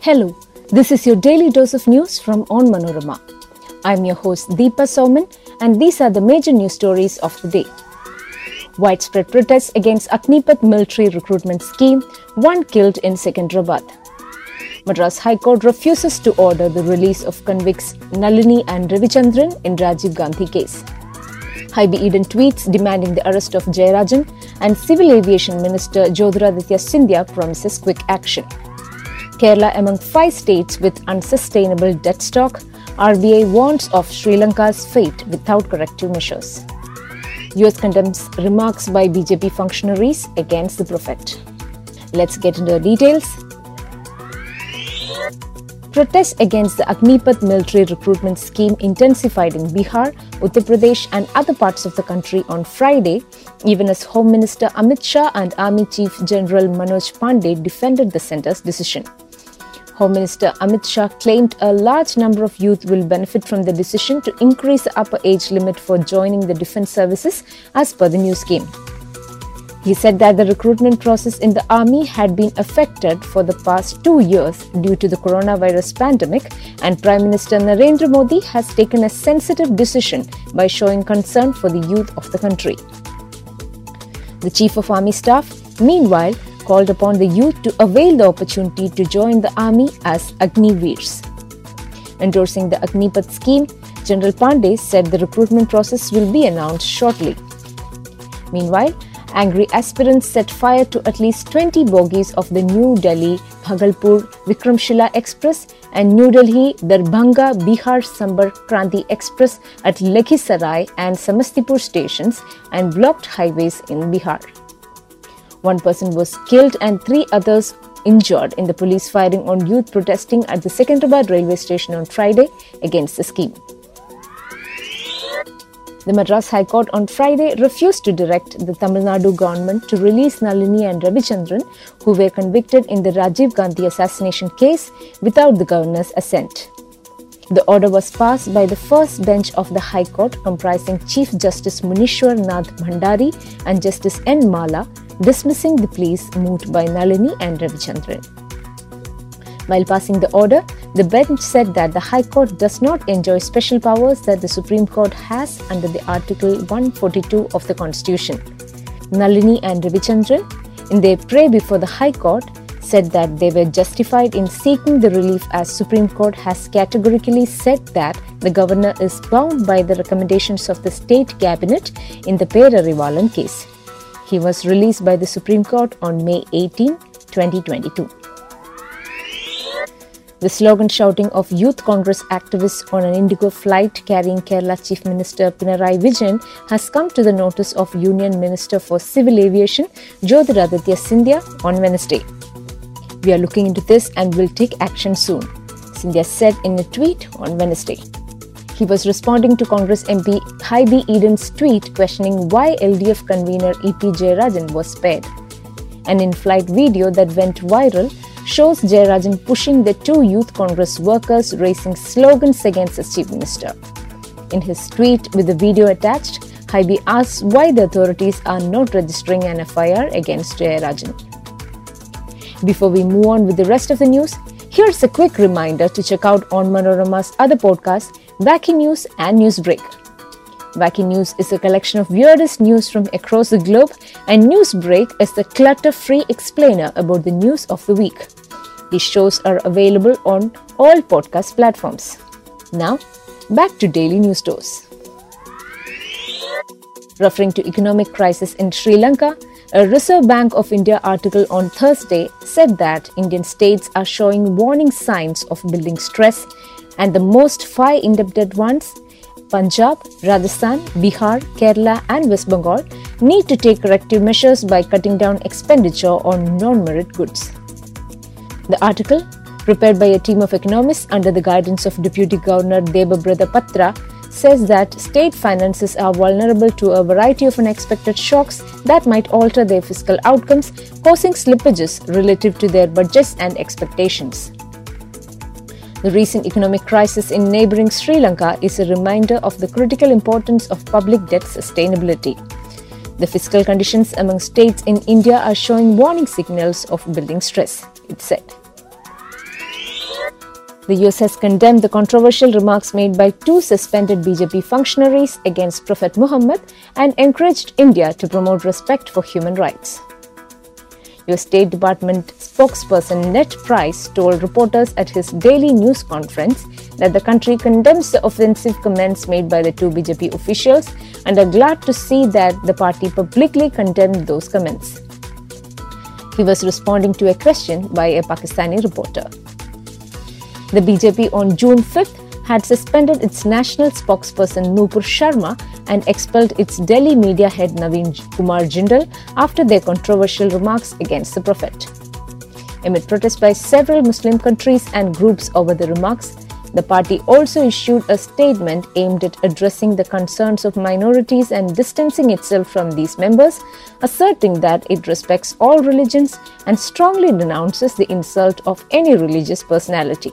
Hello, this is your daily dose of news from On Manorama. I'm your host Deepa Soman, and these are the major news stories of the day. Widespread protests against Agnipath military recruitment scheme, one killed in Secunderabad. Madras High Court refuses to order the release of convicts Nalini and Ravichandran in Rajiv Gandhi case. Hibi Eden tweets demanding the arrest of Jayarajan and Civil Aviation Minister Jyotiraditya Scindia promises quick action. Kerala among five states with unsustainable debt stock, RBI warns of Sri Lanka's fate without corrective measures. US condemns remarks by BJP functionaries against the prophet. Let's get into the details. Protests against the Agnipath military recruitment scheme intensified in Bihar, Uttar Pradesh, and other parts of the country on Friday, even as Home Minister Amit Shah and Army Chief General Manoj Pandey defended the centre's decision. Home Minister Amit Shah claimed a large number of youth will benefit from the decision to increase the upper age limit for joining the defense services as per the new scheme. He said that the recruitment process in the army had been affected for the past two years due to the coronavirus pandemic, and Prime Minister Narendra Modi has taken a sensitive decision by showing concern for the youth of the country. The Chief of Army Staff, meanwhile, called upon the youth to avail the opportunity to join the army as Agni Agniveers. Endorsing the Agnipath scheme, General Pandey said the recruitment process will be announced shortly. Meanwhile, Angry aspirants set fire to at least 20 bogies of the New Delhi Bhagalpur Vikramshila Express and New Delhi Darbhanga Bihar Sampark Kranti Express at Lakhisarai and Samastipur stations and blocked highways in Bihar. One person was killed and three others injured in the police firing on youth protesting at the Secunderabad railway station on Friday against the scheme. The Madras High Court on Friday refused to direct the Tamil Nadu government to release Nalini and Ravichandran, who were convicted in the Rajiv Gandhi assassination case, without the governor's assent. The order was passed by the first bench of the High Court, comprising Chief Justice Munishwar Nath Bhandari and Justice N. Malla, dismissing the pleas moved by Nalini and Ravichandran. While passing the order, the bench said that the High Court does not enjoy special powers that the Supreme Court has under the Article 142 of the Constitution. Nalini and Ravichandran, in their prayer before the High Court, said that they were justified in seeking the relief as Supreme Court has categorically said that the governor is bound by the recommendations of the state cabinet in the Perarivalan case. He was released by the Supreme Court on May 18, 2022. The slogan shouting of Youth Congress activists on an Indigo flight carrying Kerala Chief Minister Pinarayi Vijayan has come to the notice of Union Minister for Civil Aviation Jyotiraditya Scindia on Wednesday. We are looking into this and will take action soon, Scindia said in a tweet on Wednesday. He was responding to Congress MP Hibi Eden's tweet questioning why LDF convener EP Jayarajan was spared. An in flight video that went viral shows Jayarajan pushing the two youth Congress workers raising slogans against the chief minister. In his tweet with the video attached, Hibi asks why the authorities are not registering an FIR against Jayarajan. Before we move on with the rest of the news, here's a quick reminder to check out On Manorama's other podcasts, Wacky News and Newsbreak. Wacky News is a collection of weirdest news from across the globe, and Newsbreak is the clutter free explainer about the news of the week. These shows are available on all podcast platforms. Now, back to daily news stories. Referring to economic crisis in Sri Lanka, a Reserve Bank of India article on Thursday said that Indian states are showing warning signs of building stress and the most five indebted ones Punjab, Rajasthan, Bihar, Kerala, and West Bengal need to take corrective measures by cutting down expenditure on non merit goods. The article, prepared by a team of economists under the guidance of Deputy Governor Debabrata Patra, says that state finances are vulnerable to a variety of unexpected shocks that might alter their fiscal outcomes, causing slippages relative to their budgets and expectations. The recent economic crisis in neighboring Sri Lanka is a reminder of the critical importance of public debt sustainability. The fiscal conditions among states in India are showing warning signals of building stress, it said. The US has condemned the controversial remarks made by two suspended BJP functionaries against Prophet Muhammad and encouraged India to promote respect for human rights. US State Department spokesperson Ned Price told reporters at his daily news conference that the country condemns the offensive comments made by the two BJP officials and are glad to see that the party publicly condemned those comments. He was responding to a question by a Pakistani reporter. The BJP on June 5th had suspended its national spokesperson Nupur Sharma and expelled its Delhi media head Naveen Kumar Jindal after their controversial remarks against the Prophet. Amid protests by several Muslim countries and groups over the remarks, the party also issued a statement aimed at addressing the concerns of minorities and distancing itself from these members, asserting that it respects all religions and strongly denounces the insult of any religious personality.